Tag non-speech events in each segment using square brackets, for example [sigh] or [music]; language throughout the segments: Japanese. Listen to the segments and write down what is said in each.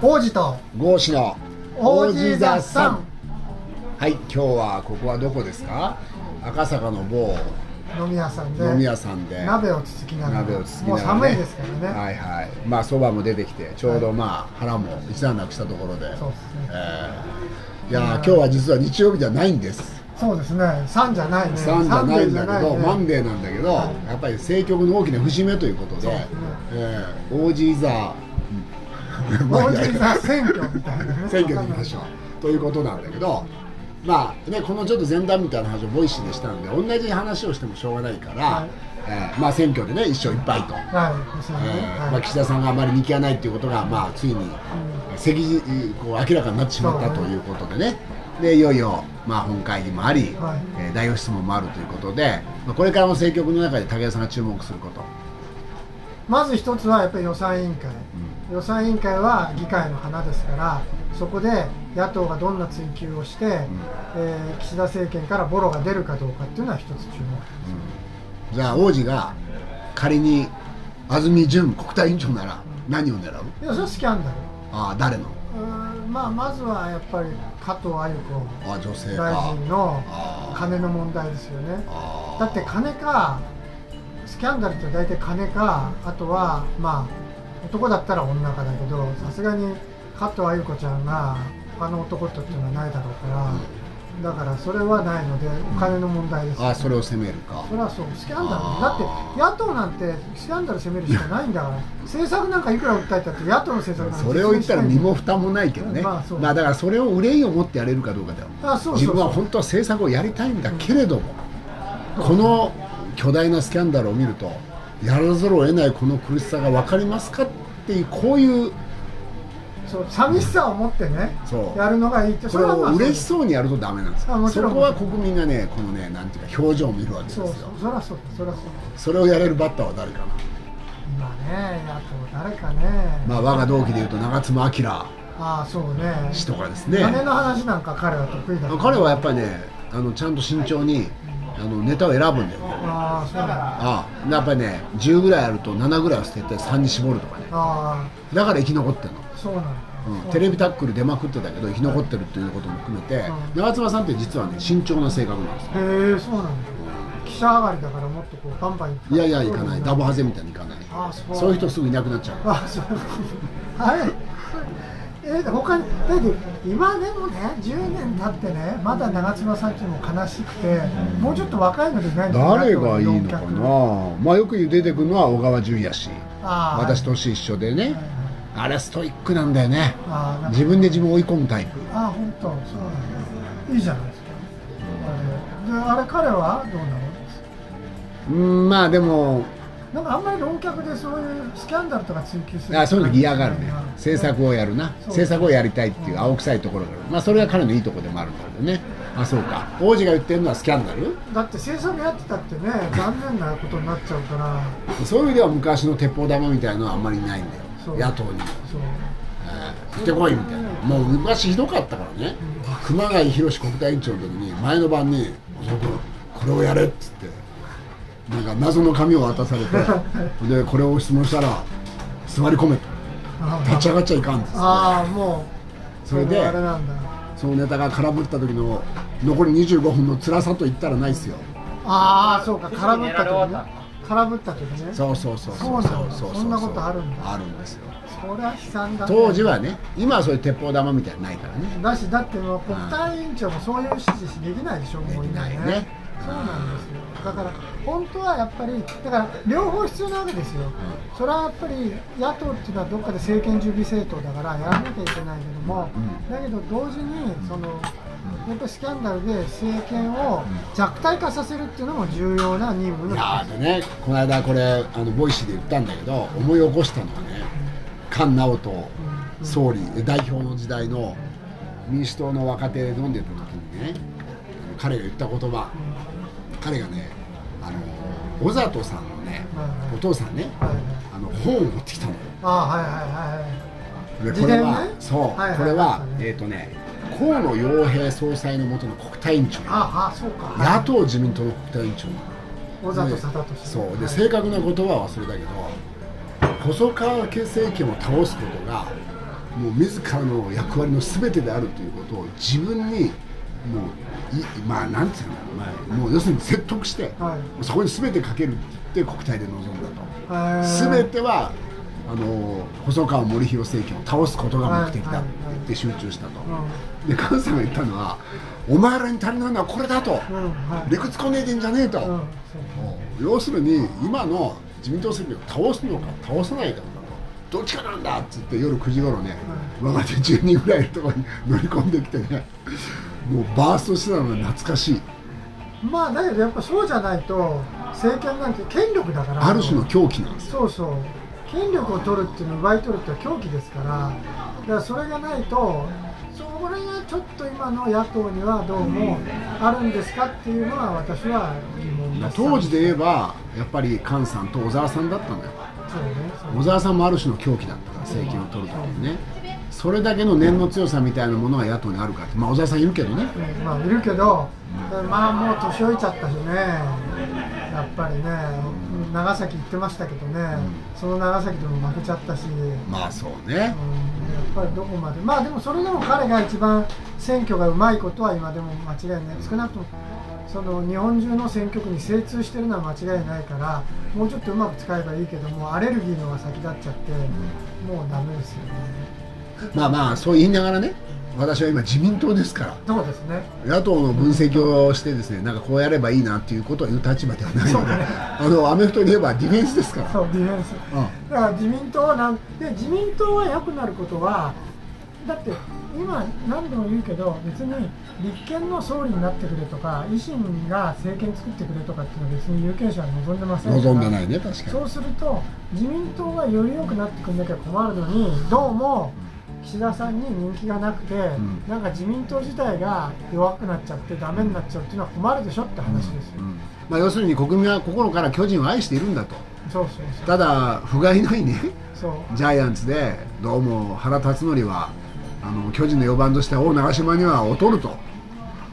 王子と。合子の王子座さん。はい今日はここはどこですか？赤坂の某。飲み屋さんで。飲み屋さんで。鍋をつつきながら。鍋をつつきなもうがら、ね、寒いですからね、はいはい。まあそばも出てきてちょうどまあ腹も一段落したところで。そうですね。えーいやー今日は実は日曜日ではないんです。そうですね。3じゃないね。3じゃないんだけど、ね。マンデーなんだけど、はい。やっぱり政局の大きな節目ということでね。えー王子座王子座選挙みたいなね。選挙に行きましょうということなんだけどまあねこのちょっと前段みたいな話をボイシーでしたんで同じ話をしてもしょうがないから、はい。えーまあ選挙でね一勝一敗と、はい。えーはい。まあ、岸田さんがあまり人気がないっていうことが、まあ、ついに赤字こう明らかになってしまったということでね。でいよいよ、まあ、本会議もあり、はい。えー代表質問もあるということで、まあ、これからの政局の中で武井さんが注目すること、まず一つはやっぱり予算委員会、予算委員会は議会の花ですからそこで野党がどんな追及をして、えー岸田政権からボロが出るかどうかっていうのは一つ注目じゃあ王子が仮に安住淳国対委員長なら何を狙う？いやそれはスキャンダルああ誰の？うーんまあまずはやっぱり加藤鮎子ああ女性大か臣の金の問題ですよね。だって金かスキャンダルって大体金かあとはまあ男だったら女かだけどさすがに加藤鮎子ちゃんが他の男とっていうのはないだろうからだからそれはないのでお金の問題ですよああそれを責めるか。それはそうスキャンダル。だって野党なんてスキャンダル責めるしかないんだから [laughs] 政策なんかいくら訴えたって野党の政策なんてそれを言ったら身も蓋もないけどね、まあそう。だからそれを憂いを持ってやれるかどうかだよ。あそうそうそう。自分は本当は政策をやりたいんだけれども、この巨大なスキャンダルを見るとやらざるを得ないこの苦しさが分かりますかっていうこういうそう寂しさを持ってねやるのがいいってこれはまあを嬉しそうにやるとダメなんです。あそこは国民がねこのねなんていうか表情を見るわけですよ。そうそうそりゃそうそりゃそう。それをやれるバッターは誰かな？今ね野党誰かね。まあ我が同期でいうと長妻昭ああそうね。氏とかですね。金の話なんか彼は得意だ彼はやっぱりねあのちゃんと慎重にあのネタを選ぶんだよね。ああそうなんだ。ああやっぱりね10ぐらいあると7ぐらいを捨てて3に絞るとかね。あだから生き残ってるの、あそうなんだ、うん、テレビタックル出まくってたけど生き残ってるっていうことも含めて、うん。長妻さんって実はね慎重な性格なんですよ。へえそうなんだ。記者上がりだからもっとこうバンバンいやいや行かない。ダボハゼみたいに行かない。ああそう。そういう人すぐいなくなっちゃう。あそう。あれえ他にだって今でもね10年経ってねまだ長妻さんっていうのも悲しくて、もうちょっと若いのでないんですか誰がいいのか。なまあよく出てくるのは小川淳也氏。私年一緒でね。あれストイックなんだよね。自分で自分を追い込むタイプ。ああ本当そう。なんだいいじゃないですか。あれ。であれ彼はどうなの？うんまあでもなんかあんまり論客でそういうスキャンダルとか追求するあそういうの嫌がるね。政策をやるな。政策をやりたいっていう青臭いところがある。まあそれが彼のいいところでもあるんだけどね。あそうか。王子が言ってるのはスキャンダル？だって政策やってたってね残念なことになっちゃうから。そういう意味では昔の鉄砲玉みたいなのはあんまりないんだよ。野党にも。そう。えー行ってこいみたいな。もう昔ひどかったからね。熊谷博国対委員長の時に前の晩に「細君これをやれ」っつってなんか謎の紙を渡されて [laughs] でこれを質問したら座り込めと。あ立ち上がっちゃいかんっつってああもう。それであれなんだ。そのネタが空振った時の残り25分の辛さと言ったらないっすよ。ああそうか。空振った時ね。空振った時ね。そうそうそうそうなんだそんなことあるんだあるんですよそりゃ悲惨だね当時はね今はそういう鉄砲玉みたいなのないからねだしだってもう国対委員長もそういう指示できないでしょもう今できないねそうなんですよ。だから本当はやっぱりだから両方必要なわけですよ、それはやっぱり野党っていうのはどっかで政権準備政党だからやらなきゃいけないけども、うん。だけど同時にそのやっぱりスキャンダルで政権を弱体化させるっていうのも重要な任務のい一やーでねこの間これあのボイシーで言ったんだけど思い起こしたのはね菅直人総理代表の時代の民主党の若手で飲んでた時にね彼が言った言葉彼がねあの小里さんのねはいはい。お父さんねはいはい。あの本を持ってきたのよ。ああはいはいはいはいでこれは、そう、はいはいこれはえっ、とね河野洋平総裁のもとの国対委員長。ああそうか。野党自民党の国対委員長小里貞俊そう。ではい正確な言葉は忘れたけど細川家政権を倒すことがもう自らの役割の全てであるということを自分にもういまあなんていうの、まあ、もう要するに説得して、はい。そこに全てかけるって言って国体で臨んだと。す全てはあの細川守弘政権を倒すことが目的だって言って集中したと、で菅さんが言ったのはお前らに足りないのはこれだと、理屈こねえでんじゃねえと、要するに今の自民党政権を倒すのか倒さないかどっちかなんだっつって夜9時頃ね、若手10人ぐらいのところに乗り込んできてねもうバーストしてたのが懐かしい。まあだけどやっぱそうじゃないと政権なんて権力だから。ある種の狂気なんですよ。そうそう。権力を取るっていうのを奪い取るっていうのは狂気ですから。だからそれがないとそれがちょっと今の野党にはどうもあるんですかっていうのは私は疑問です。当時で言えばやっぱり菅さんと小沢さんだったんだよ。そうねそう小沢さんもある種の狂気だったから政権を取るときにねそれだけの念の強さみたいなものが野党にあるかってまあ小沢さんいるけどね。うんまあいるけどまあもう年老いちゃったしね。やっぱりね長崎行ってましたけどね。その長崎でも負けちゃったし。まあそうね。うんやっぱりどこまで。まあでもそれでも彼が一番選挙がうまいことは今でも間違いない。少なくともその日本中の選挙区に精通してるのは間違いないからもうちょっとうまく使えばいいけどもアレルギーのが先立っちゃってもうダメですよねまあまあそう言いながらね私は今自民党ですから。そうですね。野党の分析をしてですねなんかこうやればいいなっていうことを言う立場ではないので、あのアメフトで言えばディフェンスですから。そうディフェンス。うん。だから自民党はなんで自民党は良くなることはだって今何度も言うけど別に立憲の総理になってくれとか維新が政権作ってくれとかっていうのは別に有権者は望んでませんから。望んでないね確かに。そうすると自民党はより良くなってくんなきゃ困るのにどうも岸田さんに人気がなくて、ん。なんか自民党自体が弱くなっちゃってダメになっちゃうっていうのは困るでしょって話ですよ、うん。まあ、要するに国民は心から巨人を愛しているんだと。そうそうそう。ただ不甲斐ないね。そう。ジャイアンツでどうも原辰徳はあの巨人の4番として大長島には劣ると。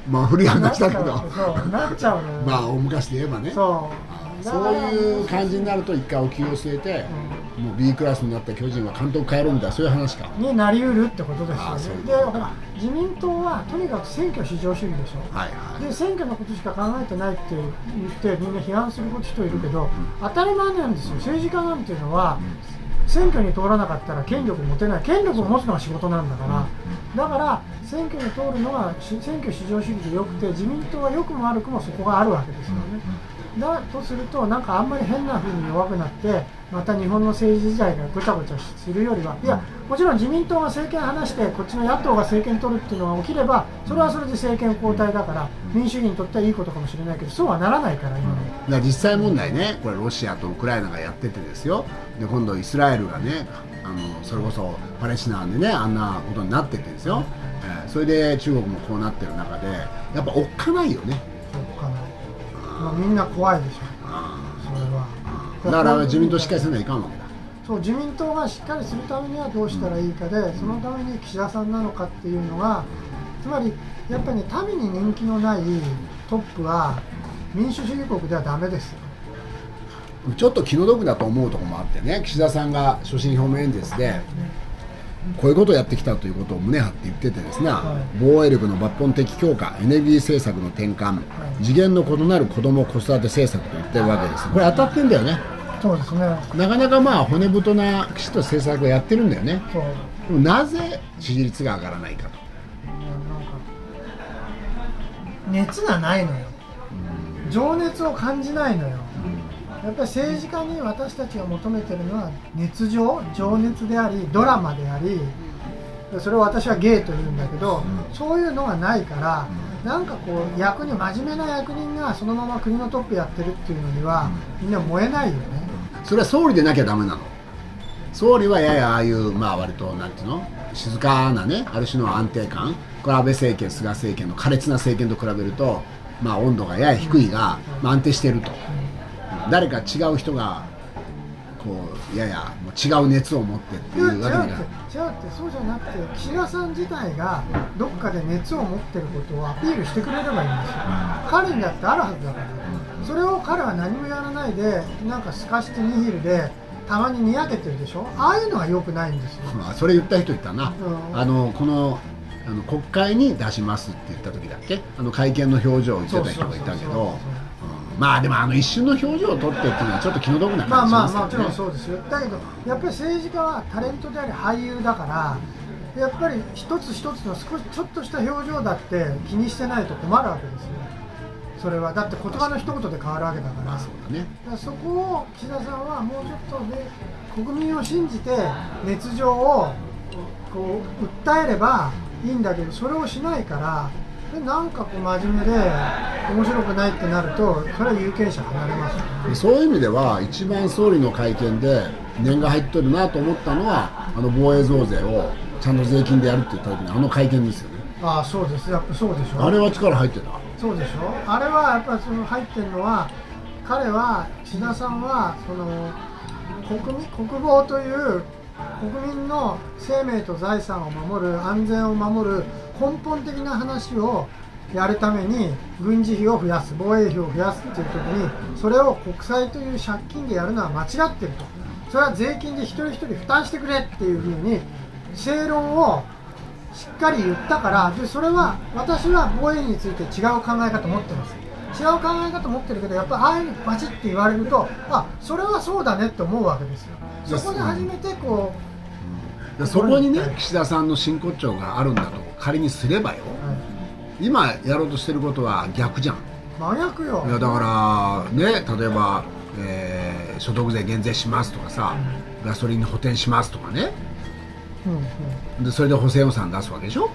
まあ古い話だけどなっちゃうそうなっちゃうのよ、[laughs] まあ大昔で言えばね。そう。そういう感じになると一回お給を据えて、もう B クラスになった巨人は監督変えるんだ。そういう話か。になりうるってことですよね。でら自民党はとにかく選挙至上主義でしょ。はいはい。で選挙のことしか考えてないって言ってみんな批判する人いるけど当たり前なんですよ。政治家なんていうのは選挙に通らなかったら権力持てない。権力を持つのが仕事なんだから。だから選挙に通るのはし選挙至上主義でよくて自民党は良くも悪くもそこがあるわけですよねだとするとなんかあんまり変な風に弱くなってまた日本の政治自体がごちゃごちゃするよりはいやもちろん自民党が政権離してこっちの野党が政権取るっていうのが起きればそれはそれで政権交代だから民主主義にとってはいいことかもしれないけどそうはならないから今の。実際問題ねこれロシアとウクライナがやっててですよ。で今度イスラエルがねあのそれこそパレスチナでねあんなことになっててですよ、えーそれで中国もこうなってる中でやっぱおっかないよねまあ、みんな怖いでしょ。それは。だから自民党しっかりせないかんわけだ。そう自民党がしっかりするためにはどうしたらいいかで、そのために岸田さんなのかっていうのがつまりやっぱり、ね、民に人気のないトップは民主主義国ではダメですよ。ちょっと気の毒だと思うところもあってね岸田さんが所信表明演説でこういうことをやってきたということを胸張って言っててですね、はい。防衛力の抜本的強化エネルギー政策の転換、い。次元の異なる子ども子育て政策と言ってるわけです。これ当たってんだよね。そうですね。なかなかまあ骨太なきちっと政策をやってるんだよね。そう。でもなぜ支持率が上がらないかと。熱がないのよ。情熱を感じないのよやっぱり政治家に私たちが求めてるのは熱情情熱でありドラマでありそれを私は芸と言うんだけど、そういうのがないから、なんかこう役に真面目な役人がそのまま国のトップやってるっていうのには、みんな燃えないよね。それは総理でなきゃダメなの。総理はややああいうまあ割となんていうの？静かなねある種の安定感。これ安倍政権菅政権の苛烈な政権と比べるとまあ温度がやや低いが、まあ、安定していると誰か違う人がこうややもう違う熱を持ってっていうわけにはいかない違うってそうじゃなくて岸田さん自体がどっかで熱を持ってることをアピールしてくれればいいんですよ、彼にだってあるはずだから、それを彼は何もやらないでなんかすかしてニヒルでたまににやけてるでしょ？ああいうのが良くないんですよ、まあそれ言った人いたな、うん。あのこのあの国会に出しますって言った時だっけ？あの会見の表情を言ってた人がいたけそうそうそうそうまあでもあの一瞬の表情を撮ってっていうのはちょっと気の毒なまあ感じしまあもちろんますけどねそうですよ。だけどやっぱり政治家はタレントであり俳優だからやっぱり一つ一つの少しちょっとした表情だって気にしてないと困るわけですよ。それはだって言葉の一言で変わるわけだから。まあそうだね。だからそこを岸田さんはもうちょっとね国民を信じて熱情をこう訴えればいいんだけどそれをしないからでなんかこう真面目で面白くないってなるとそれは有権者離れますよね。でそういう意味では一番総理の会見で念が入っとるなと思ったのはあの防衛増税をちゃんと税金でやるって言った時にあの会見ですよね。ああそうです。やっぱそうでしょ。あれは力入ってた？そうでしょ。あれはやっぱりその入ってるのは彼は岸田さんはその国民国防という国民の生命と財産を守る安全を守る根本的な話をやるために軍事費を増やす防衛費を増やすっていう時にそれを国債という借金でやるのは間違ってると。それは税金で一人一人負担してくれっていうふうに正論をしっかり言ったからでそれは私は防衛について違う考え方持ってます。違う考え方持ってるけどやっぱああいうふうにバチッて言われるとあそれはそうだねって思うわけですよ。そこで初めてこでそこにね岸田さんの真骨頂があるんだと仮にすればよ今やろうとしてることは逆じゃん。真逆よ。いやだからね例えば、えー所得税減税しますとかさガソリン補填しますとかね。うんうん。でそれで補正予算出すわけでしょ？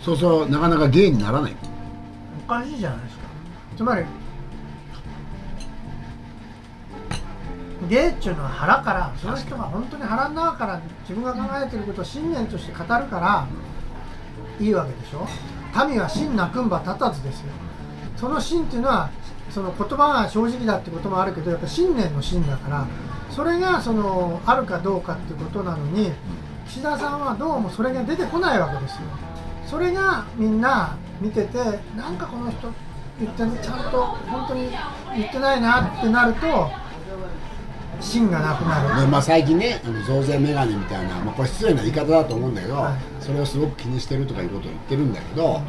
そうそうなかなか芸にならない。おかしいじゃないですか。つまり芸っていうのは腹からその人が本当に腹の中から自分が考えてることを信念として語るからいいわけでしょ？民は真なくんば立たずですよ。その真っていうのはその言葉が正直だってこともあるけどやっぱ信念の真だからそれがそのあるかどうかっていうことなのに岸田さんはどうもそれが出てこないわけですよ。それがみんな見ててなんかこの人言ってちゃんと本当に言ってないなってなると芯がなくなる。でまあ、最近ねあの増税メガネみたいな、まあ、これ失礼な言い方だと思うんだけど、はい。それをすごく気にしてるとかいうことを言ってるんだけど、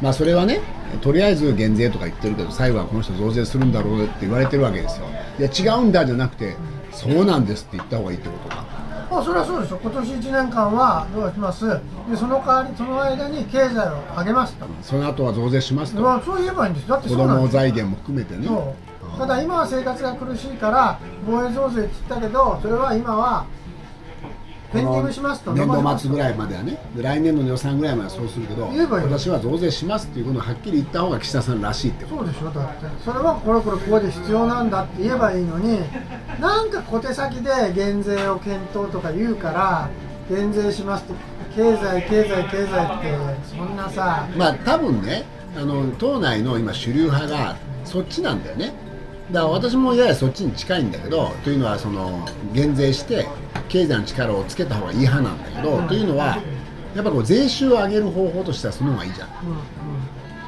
まあ、それはねとりあえず減税とか言ってるけど最後はこの人増税するんだろうって言われてるわけですよ。いや違うんだじゃなくてそうなんですって言った方がいいってことか。まあそれはそうでしょ今年1年間はどうします。でその代わりその間に経済を上げますと、その後は増税しますと。まあ、そう言えばいいんです。だって子そうなんです供財源も含めてねただ今は生活が苦しいから防衛増税って言ったけどそれは今はペンディングしますと。年度末ぐらいまではねで来年度の予算ぐらいまではそうするけど言えばいい。私は増税しますっていうことをはっきり言った方が岸田さんらしいってそうでしょだって。それはこれこれここで必要なんだって言えばいいのになんか小手先で減税を検討とか言うから減税しますって経済経済経済ってそんなさ。まあ多分ねあの党内の今主流派がそっちなんだよねだから私もややそっちに近いんだけどというのはその減税して経済の力をつけた方がいい派なんだけど、というのはやっぱこう税収を上げる方法としてはその方がいいじゃん。うんうん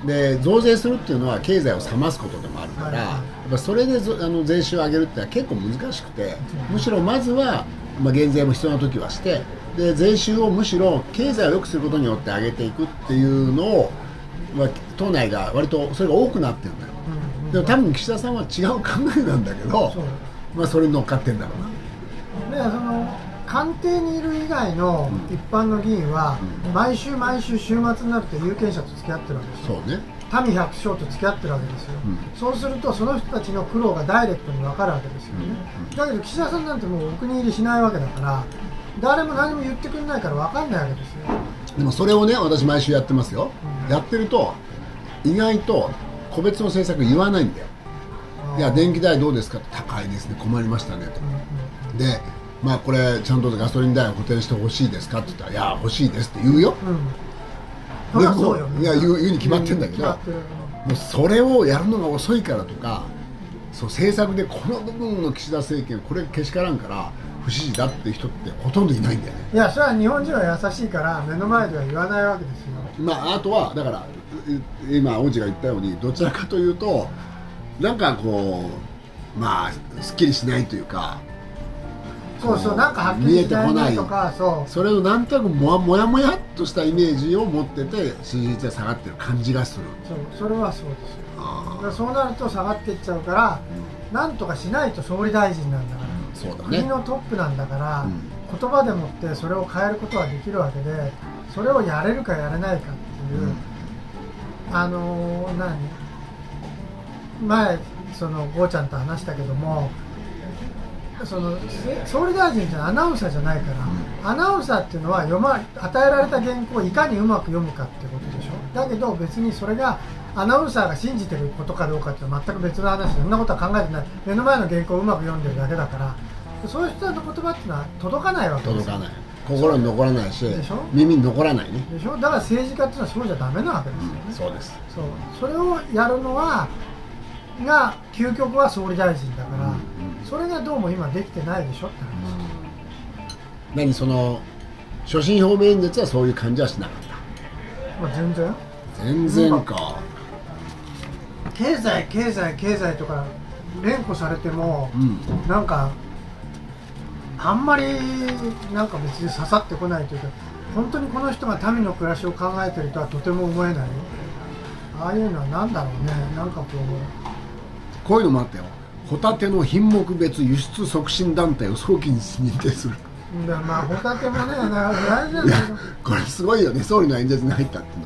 で増税するっていうのは経済を冷ますことでもあるから、やっぱそれでぞあの税収を上げるってのは結構難しくてむしろまずは、まあ、減税も必要な時はしてで税収をむしろ経済を良くすることによって上げていくっていうのを、まあ、党内が割とそれが多くなってるんだよ。うんうんでも多分岸田さんは違う考えなんだけどまあ、それに乗っかってんだろうな。でその官邸にいる以外の一般の議員は、毎週毎週週末になると有権者と付き合ってるわけですよ。そうね。民百姓と付き合ってるわけですよ、うん。そうするとその人たちの苦労がダイレクトに分かるわけですよね、うん。だけど岸田さんなんてもうお国入りしないわけだから誰も何も言ってくれないから分かんないわけですよ。でもそれをね私毎週やってますよ、うん。やってると意外と個別の政策言わないんだよ。いや電気代どうですか？高いですね。困りましたね。と。でまあこれちゃんとガソリン代を補填してほしいですか？って言ったらいや欲しいですって言うよ。うん。でもいや言う言うに決まってんだけどもうそれをやるのが遅いからとかそう政策でこの部分の岸田政権これけしからんから不支持だって人ってほとんどいないんだよね。いやそれは日本人は優しいから目の前では言わないわけですよ。まあ、あとはだからう今王子が言ったようにどちらかというとなんかこうまあすっきりしないというかそうそうなんかはっきりしないなとかそう。それをなんとなくもやもやっとしたイメージを持ってて支持率が下がってる感じがする。そうそれはそうですよ。そうなると下がっていっちゃうからなんとかしないと総理大臣なんだから、そうだ国ねのトップなんだから、うん。言葉でもってそれを変えることはできるわけでそれをやれるかやれないかっていう、あのー何？前そのゴーちゃんと話したけどもそのせ総理大臣ってアナウンサーじゃないから、アナウンサーっていうのは読ま与えられた原稿をいかにうまく読むかってことでしょ。だけど別にそれがアナウンサーが信じてることかどうかっていうのは全く別の話でそんなことは考えてない。目の前の原稿をうまく読んでるだけだからそういう人の言葉っていうのは届かないわけです心に残らないし耳に残らないね。でしょ？だから政治家っていうのはそうじゃダメなわけです。よね、そうです。そう。それをやるのはが究極は総理大臣だから、うんそれがどうも今できてないでしょって話、何その所信表明演説はそういう感じはしなかっまあ、全然。た全然か経済経済経済とか連呼されてもうん。なんかあんまりなんか別に刺さってこないというか本当にこの人が民の暮らしを考えてるとはとても思えない。ああいうのは何だろうね。なんかこうこういうのもあったよ。ホタテの品目別輸出促進団体を早期に認定する。でまあホタテもねな [laughs] 大事なんいやだけどこれすごいよね。総理の演説に入ったってい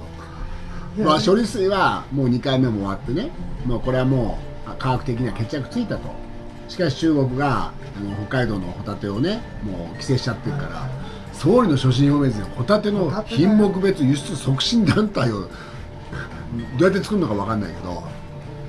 うの。まあ処理水はもう2回目も終わってね。もうこれはもう科学的には決着ついたとしかし中国があの北海道のホタテをねもう規制しちゃってるから総理の所信表明でホタテの品目別輸出促進団体をどうやって作るのか分かんないけど。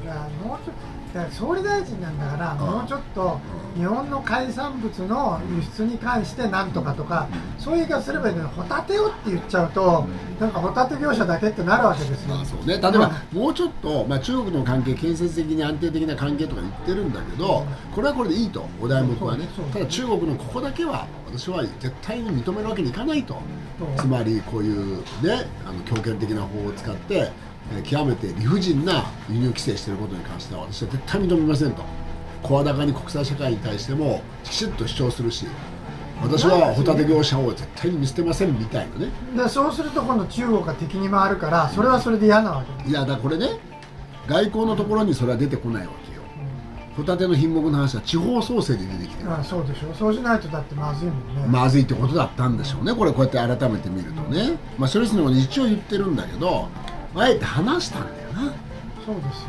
いやもうちょっとだから総理大臣なんだからんもうちょっと日本の海産物の輸出に関してなんとかとかそういう言い方すればいいのにホタテをって言っちゃうとなんかホタテ業者だけってなるわけですよ。まあそうね、例えば、もうちょっと、まあ、中国の関係、建設的に安定的な関係とか言ってるんだけど、これはこれでいいと、お題目はね。ただ中国のここだけは、私は絶対に認めるわけにいかないと、つまりこういうね、あの強権的な法を使って、えー極めて理不尽な輸入規制していることに関しては、私は絶対認めませんと、声高に国際社会に対しても、きちっと主張するし、私はホタテ業者を絶対に見捨てませんみたいなね。でそうすると今度中国が敵に回るからそれはそれで嫌なわけいやだこれね外交のところにそれは出てこないわけよ。ホタテの品目の話は地方創生で出てきてる。ああそうでしょそうしないとだってまずいもんね、まずいってことだったんでしょうね。これこうやって改めて見るとね。まあ処理水のこと一応言ってるんだけどあえて話したんだよな。そうですよ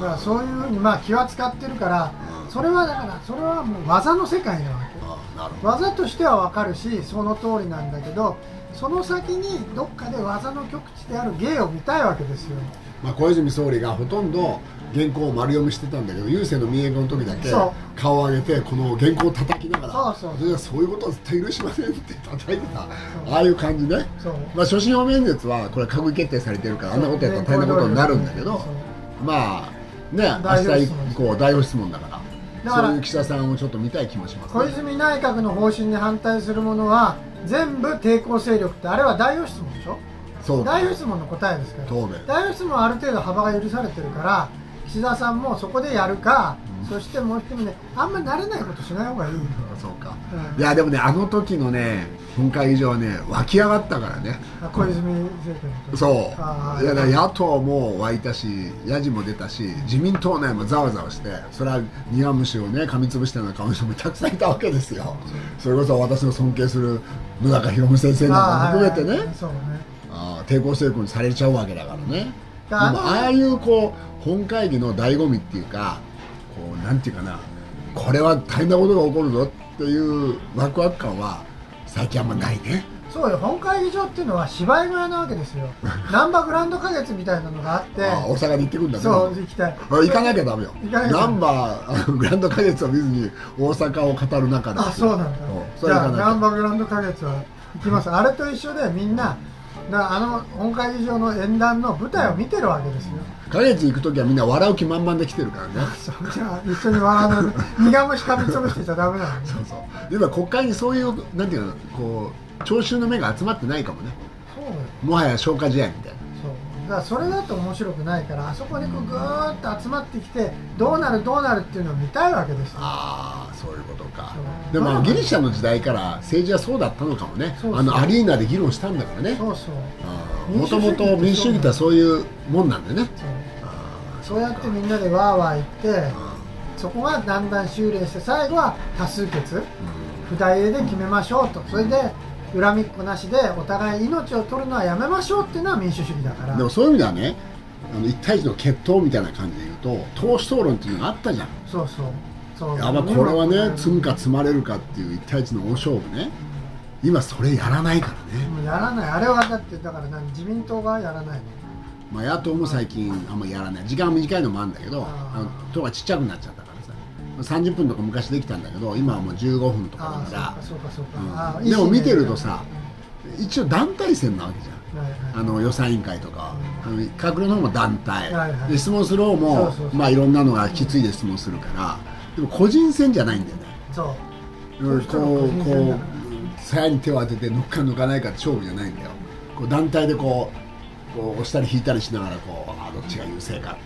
だからそういうふうにまあ気は使ってるからそれはだからそれはもう技の世界なわけ。あなるほ技としては分かるしその通りなんだけどその先にどっかで技の極致である芸を見たいわけですよ。まあ、小泉総理がほとんど原稿を丸読みしてたんだけど郵政の民営化の時だけ顔を上げてこの原稿を叩きながらそうそうそう。いうことは絶対許しませんって叩いてた。ああいう感じね。まあ、所信表明演説はこれ閣議決定されてるからあんなことやったら大変なことになるんだけどまあね明日以降代表質問だから。だからそういう岸田さんをちょっと見たい気もします、小泉内閣の方針に反対するものは全部抵抗勢力ってあれは代表質問でしょ？そうだ代表質問の答えですから。答弁代表質問はある程度幅が許されてるから岸田さんもそこでやるか、そしてもう一人ねあんまり慣れないことしない方がいい、そうか。うん。いやでもねあの時のね本会議場はね湧き上がったからね。あ小泉政権そう。いや野党も湧いたしヤジも出たし自民党内もざわざわしてそれは庭虫をね噛みつぶしたような顔の人もたくさんいたわけですよ。それこそ私の尊敬する野中宏先生なんかも含めてね。そうね。あー抵抗勢力にされちゃうわけだからね。ああいうこう本会議の醍醐味っていうかこうなんていうかなこれは大変なことが起こるぞっていうワクワク感は最近あんまないね。そうよ本会議場っていうのは芝居小屋なわけですよ。[laughs] 難波グランド花月みたいなのがあってあー大阪に行ってくんだね。そう行きたい。あ行かなきゃダメよ。ナンバーグランド花月を見ずに大阪を語る中で。あそうなんだ。そじゃあ難波グランド花月は行きます。あれと一緒でみんななあの本会議場の演談の舞台を見てるわけですよ。花月行く時はみんな笑う気満々で来てるからね。[laughs] そう。じゃあ一緒に笑わない苦虫かみつぶしてちゃダメなのねそうそう。今国会にそういうなんていうのこう聴衆の目が集まってないかもね。そう。よもはや消化試合みたいなそうからそれだと面白くないからあそこにこうぐーっと集まってきてどうなるどうなるっていうのを見たいわけですよ。ああそういうことか。でもギリシャの時代から政治はそうだったのかもね。そうそう。あのアリーナで議論したんだからね。そうそう。もともと民主主義ってそう。いうもんなんでね。そう。やってみんなでわーわー言ってうそこがだんだん修練して最後は多数決。ん。二重で決めましょうと。それで恨みっこなしでお互い命を取るのはやめましょうっていうのは民主主義だから。でもそういう意味ではねあの一対一の決闘みたいな感じで言うと党首討論っていうのがあったじゃん。そうそう。そう。やばこれはねうん。積むか積まれるかっていう一対一の大勝負ね。今それやらないからね、もうやらない。あれはだってだから何自民党がやらないの。まあ、野党も最近あんまやらない。時間短いのもあるんだけどあの党がちっちゃくなっちゃった30分とか昔できたんだけど今はもう15分とかあだかあそうかそうかそううん。か、ああでも見てるといさ一応団体戦なわけじゃん。あの予算委員会とか、あの閣僚の方も団体、はいはい。で質問する方もまあいろんなのがきついで質問するから。でも個人戦じゃないんだよね。そう。うんこそうこう鞘に手を当てて抜くか抜かないか勝負じゃないんだよ。こう団体でこうこう押したり引いたりしながらこうあどっちが優勢か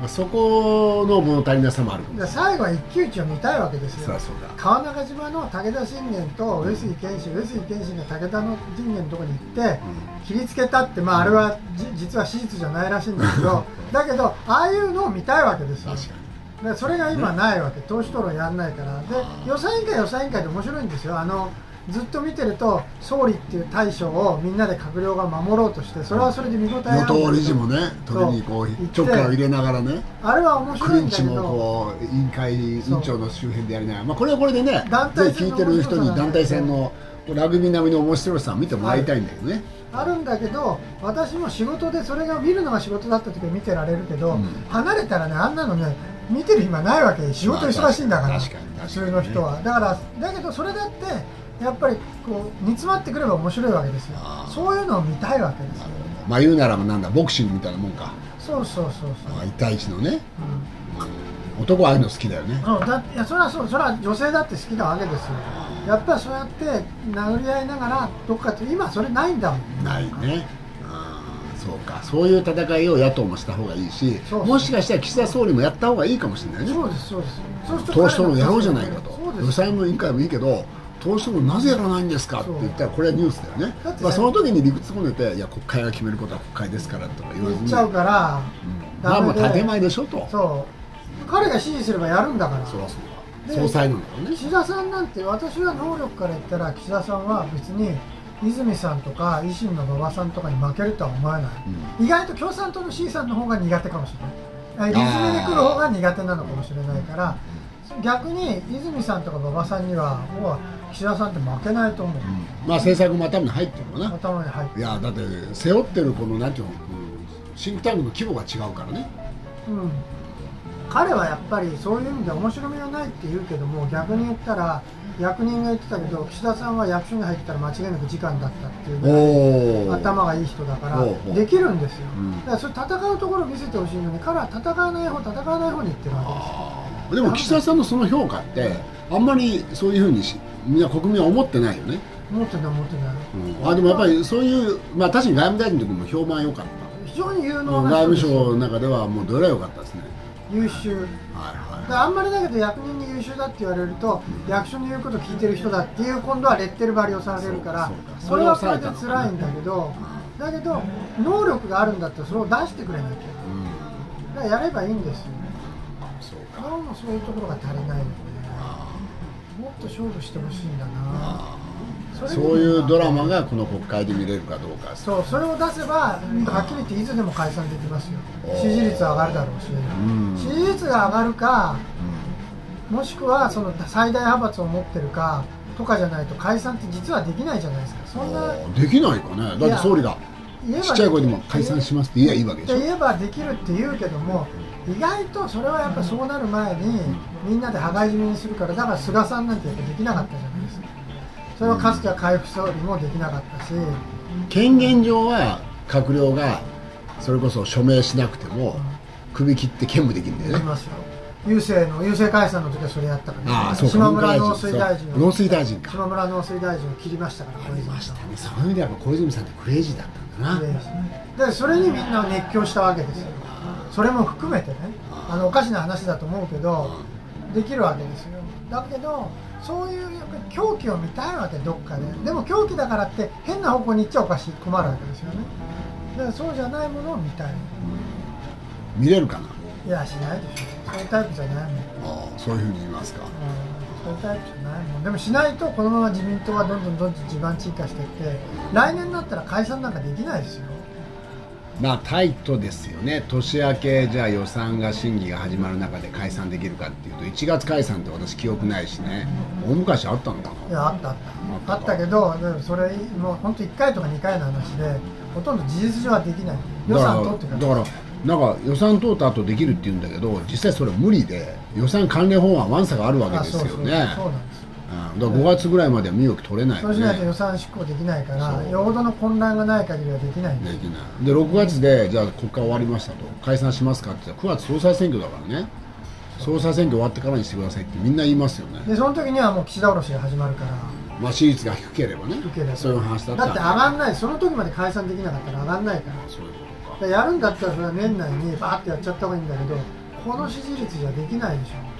まあ、そこの物足りなさもある最後は一騎打ちを見たいわけですよ。川中島の武田信玄と上杉謙信上杉謙信が武田の信玄のところに行って切りつけたって、まあ、あれはじ実は史実じゃないらしいんだけどだけどああいうのを見たいわけですよ。確かに。でそれが今ないわけ。党首討論やんないから。で予算委員会予算委員会で面白いんですよ。あのずっと見てると総理っていう大将をみんなで閣僚が守ろうとしてそれはそれで見応えあるんだけど。与党理事もね取りにこうちょっから入れながらねあれは面ク白いんだけリンチもどこう委員会委員長の周辺でやりながら、まあ、これはこれでね団体聞いてる人に団体戦面のラグビー並みの面白さを見てもらいたいんだけどね、あるんだけど私も仕事でそれが見るのが仕事だった時は見てられるけど、うん。離れたらねあんなのね見てる暇ないわけ仕事忙しいんだから、まあ確かに確かに普通の人は。だからだけどそれだってやっぱりこう煮詰まってくれば面白いわけですよ。そういうのを見たいわけですよ。まあ言うならばなんだボクシングみたいなもんか、そうそうそうそう、まあ、1対1のね。うん。男はああいうの好きだよね。そうだいやそれはそう。それは女性だって好きなわけですよ。やっぱりそうやって殴り合いながらどっかって今それないんだもん。ないね。そうか。そういう戦いを野党もした方がいいしもしかしたら岸田総理もやった方がいいかもしれないね。そうですそうです。そうすると党首討論やろうじゃないかと。予算委員会もいいけど党首討論なぜやらないんですか？って言ったらこれはニュースだよね。まあ、その時に理屈こねていや国会が決めることは国会ですからとか言わずに。言っちゃうから、うん。まあまあ建前でしょと。そう。彼が指示すればやるんだから。そりゃそう総裁なんだからね。岸田さんなんて私は能力から言ったら岸田さんは別に泉さんとか維新の馬場さんとかに負けるとは思えない、意外と共産党の C さんの方が苦手かもしれない。リズムで来る方が苦手なのかもしれないから逆に泉さんとか馬場さんにはもう岸田さんって負けないと思う、うん。まあ政策も頭に入ってるのかな。頭に入っていやだって背負ってるこのなんていうの、うんシンクタンクの規模が違うからね。うん、彼はやっぱりそういう意味で面白みがないって言うけども逆に言ったら役人が言ってたけど岸田さんは役所に入ったら間違いなく時間だったっていうぐらい頭がいい人だからできるんですよ、うん。だからそれ戦うところを見せてほしいのに彼は戦わない方戦わない方に行ってるわけですでも岸田さんのその評価ってあんまりそういうふうにしみんな国民は思ってないよね、思ってない思ってない。うん。あでもやっぱりそういうまあ確かに外務大臣の時も評判良かった。非常に有外能な務人ですよ省の中ではもうどれら良かったですね。優秀。はいだはからあんまりだけど役人に優秀だって言われると、役所の言うこと聞いてる人だっていう今度はレッテル貼りをされるからそれはそれで辛いんだけどだけど能力があるんだったらそれを出してくれなきゃ。いうん。だからやればいいんですよ。そうか。そういうところが足りないよねと勝負してほしいんだな。あそういうドラマがこの国会で見れるかどうか。そうそれを出せばはっきり言っていつでも解散できますよ。支持率上がるだろうし。うん。支持率が上がるかもしくはその最大派閥を持ってるかとかじゃないと解散って実はできないじゃないですか。そんなできないかね。だって総理がちっちゃい声でも解散しますって言えばいいわけでしょ。言えばできるって言うけども意外とそれはやっぱそうなる前にみんなで羽交い締めにするからだから菅さんなんてやっぱできなかったじゃないですか。それはかつては海部総理もできなかったし。権限上は閣僚がそれこそ署名しなくても首切って兼務できるんだよね。できますよ。郵政の郵政解散の時はそれやったから、ああそうか。島村農水大臣農水大臣か。島村農水大臣を切りましたからありましたねそういう意味では小泉さんってクレイジーだったんな。ででそれにみんな熱狂したわけですよそれも含めてねあのおかしな話だと思うけどできるわけですよ。だけどそういうやっぱり狂気を見たいわけどっかで。でも狂気だからって変な方向に行っちゃおかしい困るわけですよね。だからそうじゃないものを見たい。見れるかな？いやしないでしょ。そういうタイプじゃないもん、うん、ああそういうふうに言いますか。そういうタイプじゃないもん。でもしないとこのまま自民党はどんどんどんどん地盤沈下していって来年になったら解散なんかできないですよまあタイトですよね。年明けじゃあ予算が審議が始まる中で解散できるかっていうと1月解散って私記憶ないしね。大昔あったのかな。いやあった。あったあったけどそれもう本当1回とか2回の話でほとんど事実上はできない。予算取ってだからなんか予算通った後できるって言うんだけど実際それ無理で予算関連法案ワンサがあるわけですよね。そだから5月ぐらいまでは身動き取れない、ね、そうしないと予算執行できないからよほどの混乱がない限りはできないできない。で6月でじゃあ国会終わりましたと。解散しますかって言ったら9月総裁選挙だからね。総裁選挙終わってからにしてくださいってみんな言いますよね。でその時にはもう岸田降ろしが始まるから。まあ支持率が低ければね。そういう話だっただって上がんない。その時まで解散できなかったら上がんないから。そういうことか。やるんだったらそれは年内にバーってやっちゃった方がいいんだけどこの支持率じゃできないでしょ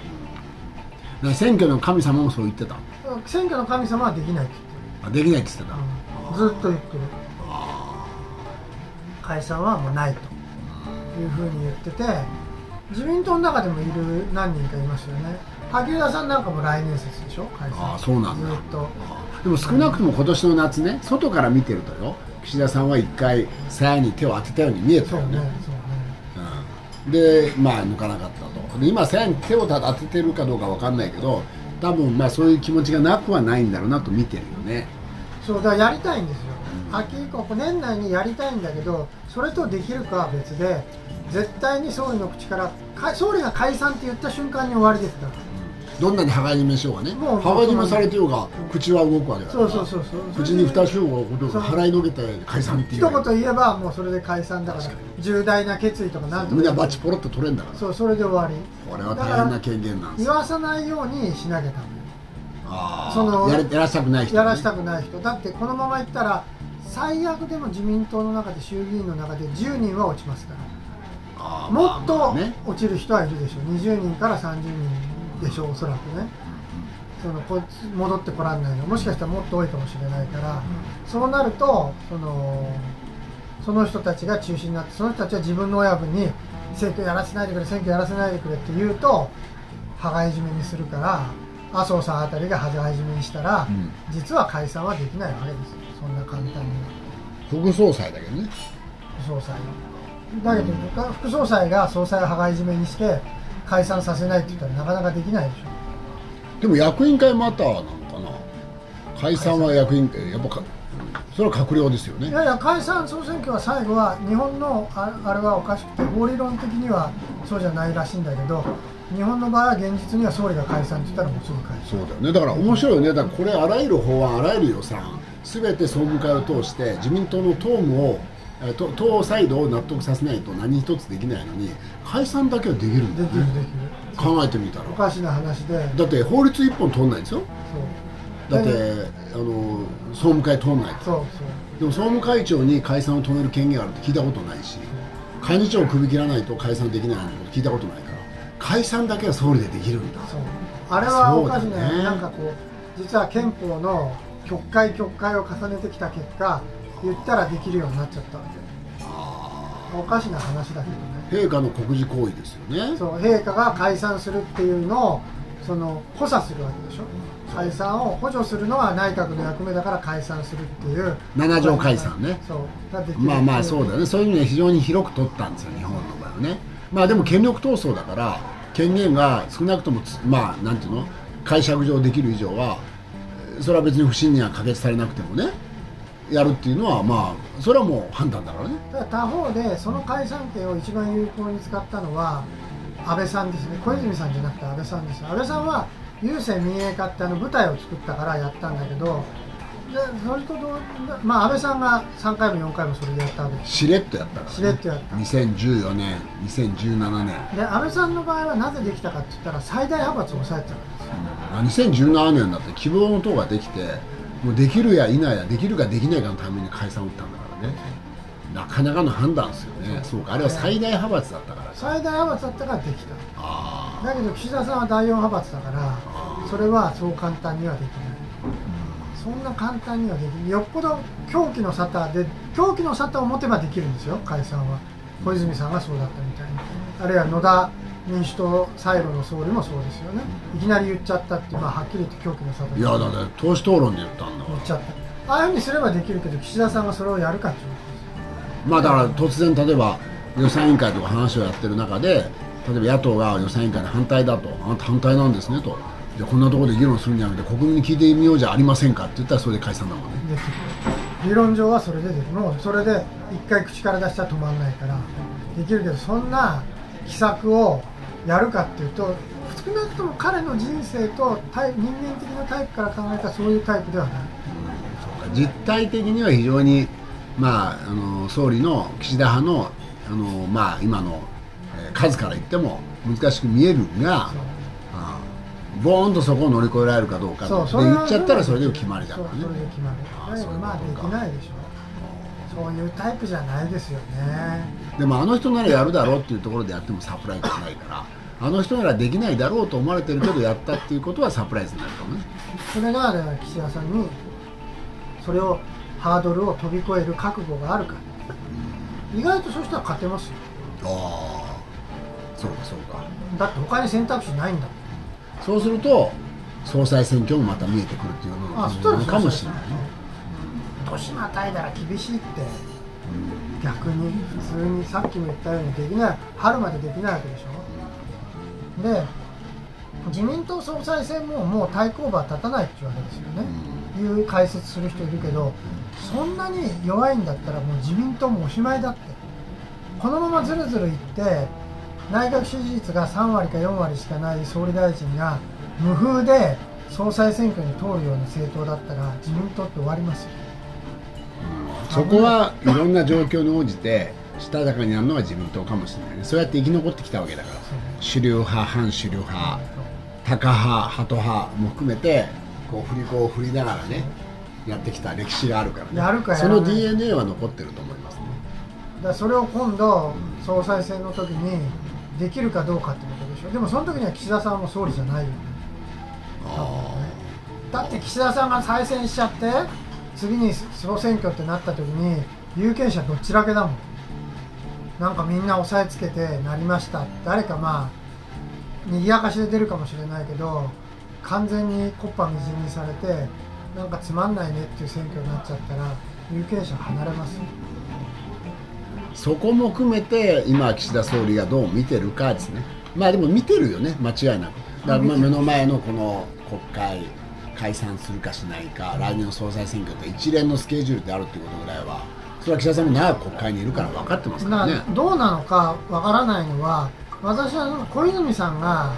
選挙の神様もそう言ってた。選挙の神様はできないって言ってる。できないって言ってた、うん、ずっと言ってる。解散はもうないと。いうふうに言ってて自民党の中でもいる何人かいますよね。萩生田さんなんかも来年説でしょ？解散ああそうなんだ。ずっと。でも少なくとも今年の夏ね外から見てるとよ。岸田さんは一回鞘に手を当てたように見えたよね。そうねそうでまあ抜かなかったとで今線手を当ててるかどうか分かんないけど多分まあそういう気持ちがなくはないんだろうなと見てるよね。そうだからやりたいんですよ、うん、秋以降年内にやりたいんだけどそれとできるかは別で絶対に総理の口から総理が解散って言った瞬間に終わりですからどんなに羽交い締めしようがね羽交い締めされてようが口は動くわけだから。そうそうそうそう口に蓋しようがこと払いのけて解散っていう一言言えばもうそれで解散だから重大な決意とかなんとか。みんなバチポロッと取れんだから。そうそれで終わり。これは大変な権限なんです。言わさないようにしなきゃダメあ。そのやらしたくない人、ね、やらしたくない人。だってこのままいったら最悪でも自民党の中で衆議院の中で10人は落ちますから。もっと落ちる人はいるでしょう。20人から30人でしょうおそらくね。そのこ戻ってこらんないのもしかしたらもっと多いかもしれないから、そうなるとそのその人たちが中心になってその人たちは自分の親分に選挙やらせないでくれ選挙やらせないでくれって言うと羽交い締めにするから麻生さんあたりが羽交い締めにしたら、うん、実は解散はできないわけですそんな簡単に副総裁だけどね。副総裁。だけど、うん、副総裁が総裁を羽交い締めにして解散させないって言ったらなかなかできないでしょ。でも役員会マターなのかな。解散は役員会やっぱそれは閣僚ですよね。いやいや解散総選挙は最後は日本のあれはおかしくて法理論的にはそうじゃないらしいんだけど日本の場合は現実には総理が解散って言ったらもうすぐ解散。そうだよね。だから面白いよね。だからこれあらゆる法案あらゆる予算すべて総務会を通して自民党の党務を党サイドを納得させないと何一つできないのに解散だけはできるんだよね考えてみたらおかしな話でだって法律一本通んないんですよだってあの総務会通んないそうそうでも総務会長に解散を止める権限があるって聞いたことないし幹事長を首切らないと解散できないなんて聞いたことないから解散だけは総理でできるんだそうあれはおかしいねねなんかこう実は憲法の局会局会を重ねてきた結果言ったらできるようになっちゃったわけ。おかしな話だけどね。陛下の国事行為ですよね。そう陛下が解散するっていうのをその補佐するわけでしょ。解散を補助するのは内閣の役目だから解散するっていう。7条解散ね。そうまあまあそうだね。そういう意味で非常に広く取ったんですよ日本の場合はね。まあでも権力闘争だから権限が少なくともまあなんていうの？解釈上できる以上はそれは別に不信任は可決されなくてもねやるっていうのはまあそれはもう判断だからね。他方でその解散権を一番有効に使ったのは安倍さんですね。小泉さんじゃなくて安倍さんです。安倍さんは郵政民営化ってあの舞台を作ったからやったんだけどでそれとどまあ安倍さんが3回も4回もそれでやったわけ。ですしれっとやったから、ね、しれっとやった。2014年2017年。で安倍さんの場合はなぜできたかって言ったら最大派閥を抑えてたからですよ、うん、2017年だって希望の党ができてもうできるや否やできるかできないかのために解散を打ったんだからね。なかなかの判断ですよね。そう。かあれは最大派閥だったから。最大派閥だったからできた。あだけど岸田さんは第4派閥だからそれはそう簡単にはできない。そんな簡単にはできない。よっぽど狂気の沙汰で狂気の沙汰を持てばできるんですよ解散は。小泉さんがそうだったみたいに。あるいは野田民主党最後の総理もそうですよね。いきなり言っちゃったって、まあ、はっきり言って狂気の沙汰。あいやだって党首討論で言ったんだ言っちゃった。ああいうふうにすればできるけど岸田さんがそれをやるかっていうまあだから突然例えば予算委員会とか話をやってる中で例えば野党が予算委員会に反対だと。あなた反対なんですねと。じゃあこんなところで議論するんじゃなくて国民に聞いてみようじゃありませんかって言ったらそれで解散だもんね。理論上はそれでできるもうそれで一回口から出したら止まんないから。できるけどそんな秘策をやるかっていうと少なくとも彼の人生とタイ人間的なタイプから考えたらそういうタイプではない。実態的には非常にまああの総理の岸田派のあのまあ今の、えー数から言っても難しく見えるがそう。ああボーンとそこを乗り越えられるかどうかでそうそれは言っちゃったらそれで決まりだからそうそれでね決まりああだけどまあできないでしょそういうタイプじゃないですよね。でもあの人ならやるだろうっていうところでやってもサプライズはないから。あの人ならできないだろうと思われてるけどやったっていうことはサプライズになるかもねそれがだから岸田さんにそれをハードルを飛び越える覚悟があるか意外とそうしたら勝てますよ。ああ。そうかそうか。だって他に選択肢ないんだもん。そうすると総裁選挙もまた見えてくるっていうのあそしたらのかもしれないね年またいだら厳しいって。逆に普通にさっきも言ったようにできない。春までできないわけでしょ。で自民党総裁選ももう対抗馬立たないっていうわけですよね、いう解説する人いるけどそんなに弱いんだったらもう自民党もおしまいだって。このままずるずるいって内閣支持率が3割か4割しかない総理大臣が無風で総裁選挙に通るような政党だったら自民党って終わりますよ。そこはいろんな状況に応じてしたたかになるのが自民党かもしれないね。そうやって生き残ってきたわけだから。主流派反主流派タカ派ハト派も含めてこう振り子を振りながらねやってきた歴史があるからね。やるかやその DNA は残ってると思いますね。だそれを今度総裁選の時にできるかどうかってことでしょ。でもその時には岸田さんも総理じゃないよね。あだって岸田さんが再選しちゃって次に総選挙ってなった時に有権者どっちだけだもん。なんかみんな押さえつけてなりました。誰かまあ賑やかしで出るかもしれないけど完全にコッパみじんにされてなんかつまんないねっていう選挙になっちゃったら有権者離れます。よそこも含めて今岸田総理がどう見てるかですね。まあでも見てるよね間違いなく。だから目の前のこの国会。解散するかしないか来年の総裁選挙って一連のスケジュールであるっていうことぐらいはそれは岸田さんも長く国会にいるから分かってますからね。どうなのかわからないのは私は小泉さんが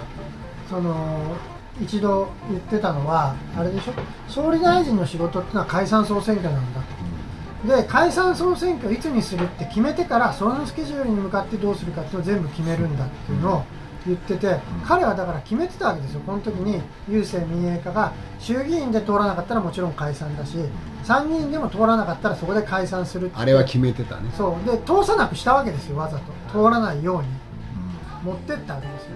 その一度言ってたのはあれでしょ？総理大臣の仕事っていうのは解散総選挙なんだと。で解散総選挙いつにするって決めてからそのスケジュールに向かってどうするかっていうのを全部決めるんだっていうのを言ってて彼はだから決めてたわけですよ。この時に郵政民営化が衆議院で通らなかったらもちろん解散だし参議院でも通らなかったらそこで解散するあれは決めてたね。そう。で通さなくしたわけですよわざと。通らないように。持ってったわけですよ。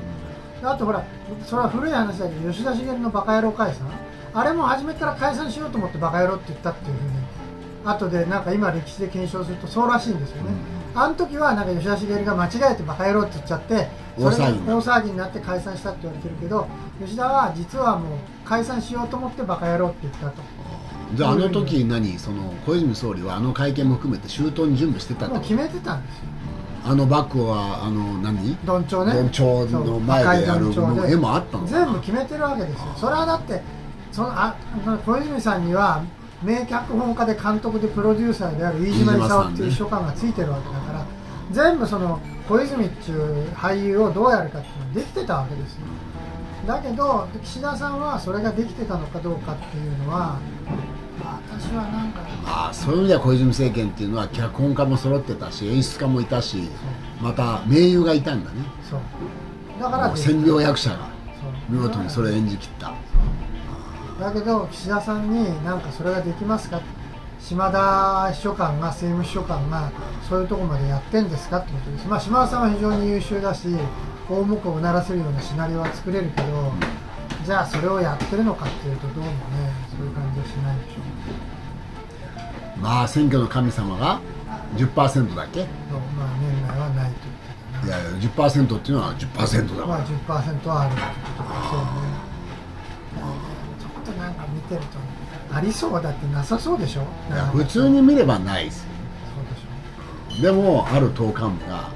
であとほらそれは古い話だけど吉田茂のバカ野郎解散？あれも初めから解散しようと思ってバカ野郎って言ったっていうふうに後でなんか今歴史で検証するとそうらしいんですよね、あの時はなんか吉田茂が間違えてバカ野郎って言っちゃってそれが大騒ぎにな大騒ぎになって解散したって言われてるけど吉田は実はもう解散しようと思ってバカ野郎って言ったと。じゃああの時何その小泉総理はあの会見も含めて周到に準備してたってもう決めてたんですよ。あのバッグはあの何？どんちょうね。どんちょうの前でやるそう赤いどんちょうで。絵もあったの全部決めてるわけですよ。それはだってそのあ小泉さんには名脚本家で監督でプロデューサーである飯島勲っていう秘書官がついてるわけだから、全部その小泉っていう俳優をどうやるかっていうのはできてたわけですよ。だけど岸田さんはそれができてたのかどうかっていうのは私はなんかああそういう意味では小泉政権っていうのは脚本家も揃ってたし演出家もいたしまた名優がいたんだね。そう。だからもうできてた千両役者が見事にそれを演じ切った。だけど岸田さんになんかそれができますか島田秘書官が政務秘書官がそういうところまでやってんですかってことです、まあ、島田さんは非常に優秀だし大向こうをうならせるようなシナリオは作れるけど、じゃあそれをやってるのかっていうとどうもねそういう感じはしないでしょう。まあ選挙の神様が10%だっけ？まあ年内はないと言ってたな。やいや10%っていうのは10%だかまあら10%はあるってことかそうね。ちょっとなんか見てるとありそうだってなさそうでしょ？いや普通に見ればないですよ。そうでしょ。でもある党幹部が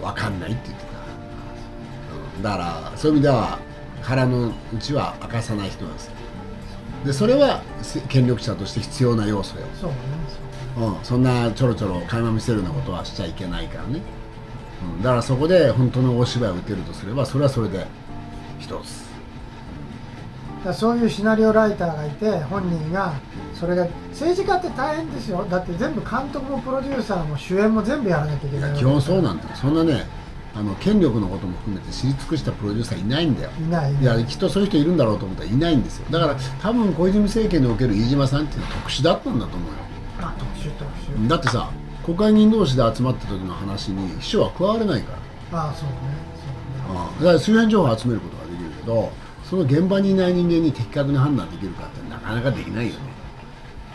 分かんないって言ってた。うんだからそういう意味では腹の内は明かさない人なんですよ。でそれはせ権力者として必要な要素よ、そうねそうね。うん、そんなちょろちょろ垣間見せるようなことはしちゃいけないからね、うん、だからそこで本当のお芝居を打てるとすればそれはそれで一つだそういうシナリオライターがいて本人がそれが政治家って大変ですよ。だって全部監督もプロデューサーも主演も全部やらなきゃいけない基本そうなんだ。よそんなねあの権力のことも含めて知り尽くしたプロデューサーいないんだよ。いない。いやきっとそういう人いるんだろうと思ったらいないんですよ。だから多分小泉政権における飯島さんっていうのは特殊だったんだと思うよ。あ特殊特殊。だってさ国会議員同士で集まった時の話に秘書は加われないから。ああそうね。そうね。ああだから周辺情報を集めることができるけどその現場にいない人間に的確に判断できるかってなかなかできないよね。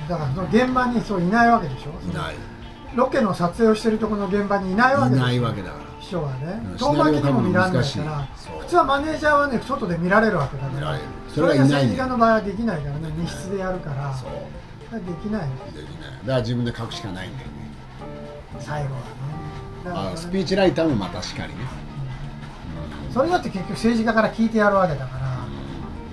だからその現場にそういないわけでしょ？いない。ロケの撮影をしてるところの現場にいないわけいないわけだから。秘書はね。うん。遠巻きにも見られないから普通はマネージャーはね外で見られるわけだから。それが政治家の場合はできないからね密室でやるから。そう。できないできない。だから自分で書くしかないんだよね。最後はね。あスピーチライターもまたしかりね。それだって結局政治家から聞いてやるわけだから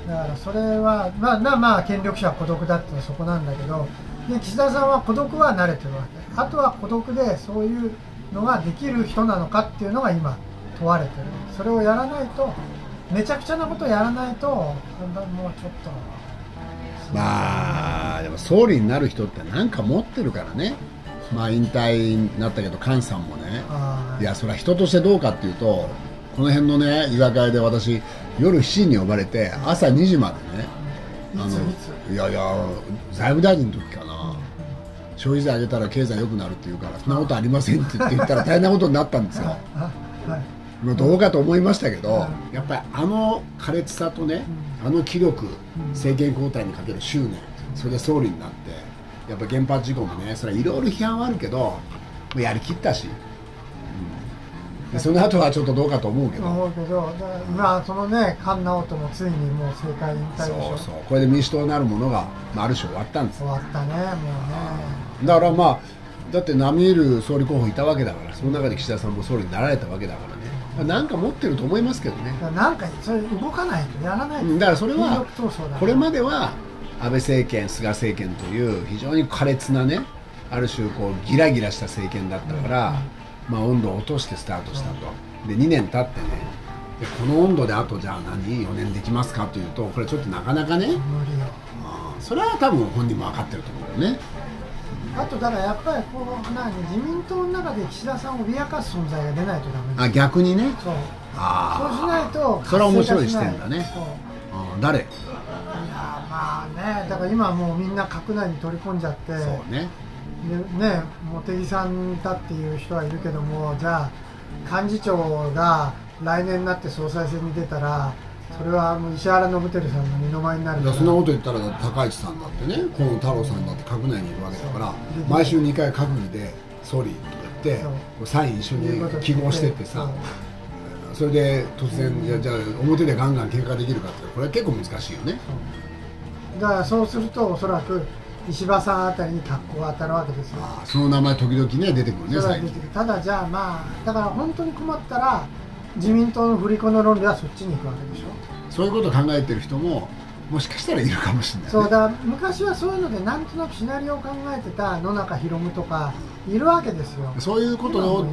だからそれはまあなまあ権力者は孤独だってのはそこなんだけどで岸田さんは孤独は慣れてる。わけあとは孤独でそういうのができる人なのかっていうのが今問われてる。それをやらないとめちゃくちゃなことやらないともうちょっと。まあでも総理になる人って何か持ってるからね。まあ引退になったけど菅さんもね。い。やそれは人としてどうかっていうとこの辺のね居酒屋で私夜7時に呼ばれて朝2時までね。いついやいや財務大臣の時かな。消費税上げたら経済良くなるって言うからそんなことありませんって言って言ったら [laughs] 大変なことになったんですよ。まあどうかと思いましたけどうやっぱりあの苛烈さとねあの気力政権交代にかける執念それで総理になってやっぱ原発事故もねそれはいろいろ批判はあるけどやりきったし、うんでその後はちょっとどうかと思うけど。思うけどそのね菅直人もついにもう政界引退でしょ。そうそうこれで民主党なるものが、まあ、ある種終わったんです。終わったねもうね。だからまあだって並みいる総理候補いたわけだからその中で岸田さんも総理になられたわけだからね、まあ、なんか持ってると思いますけどね。なんかそれ動かないとやらないと、うんだからそれはこれまでは安倍政権菅政権という非常に苛烈なねある種こうギラギラした政権だったから、まあ、温度を落としてスタートしたと。で2年経ってね。でこの温度であとじゃあ何？4年できますかというとこれちょっとなかなかね。あーそれは多分本人も分かってると思うよね。あとだからやっぱりこう何自民党の中で岸田さんを脅かす存在が出ないとダメあ逆にね。そう。あそうしないとそれは面白い視点だね。そうあー誰？いやまあね。だから今はもうみんな閣内に取り込んじゃって。そうね。でね茂木さんだっていう人はいるけどもじゃあ幹事長が来年になって総裁選に出たらそれはもう石原伸晃さんの二の舞になるそんなこと言ったら高市さんだってね河野太郎さんだって閣内にいるわけだから毎週2回閣議で総理とか言ってサイン一緒に記号してってさそれで突然いやじゃあ表でガンガン喧嘩できるかってこれは結構難しいよね。だからそうするとおそらく石破さんあたりに格好が当たるわけですよ。その名前時々ね出てくるねただじゃあまあだから本当に困ったら自民党の振り子の論理はそっちに行くわけでしょ。そういうことを考えてる人ももしかしたらいるかもしれない、ね、そうだ。昔はそういうのでなんとなくシナリオを考えてた野中宏夢とかいるわけですよ。そういうことを考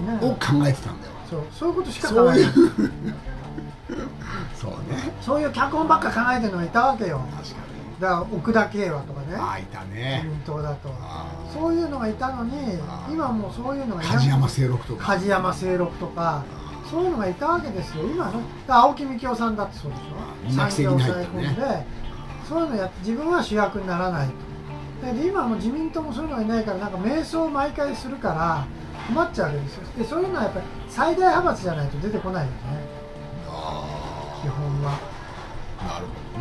えてたんだよ。そう。そういうことしか考えないう。[laughs] そうね。そういう脚本ばっか考えてるのがいたわけよ。確かにだから奥田慶和とかね。ああいた自ね民党だと。そういうのがいたのに今もうそういうのが梶山清六とか。梶山清六とか。そういうのがいたわけですよ。今の。青木幹雄さんだってそうでしょ。産業を抑え込んで。そういうのやって自分は主役にならないと。で今はもう自民党もそういうのがいないからなんか迷走を毎回するから困っちゃうわけですよ。でそういうのはやっぱり最大派閥じゃないと出てこないよね。基本は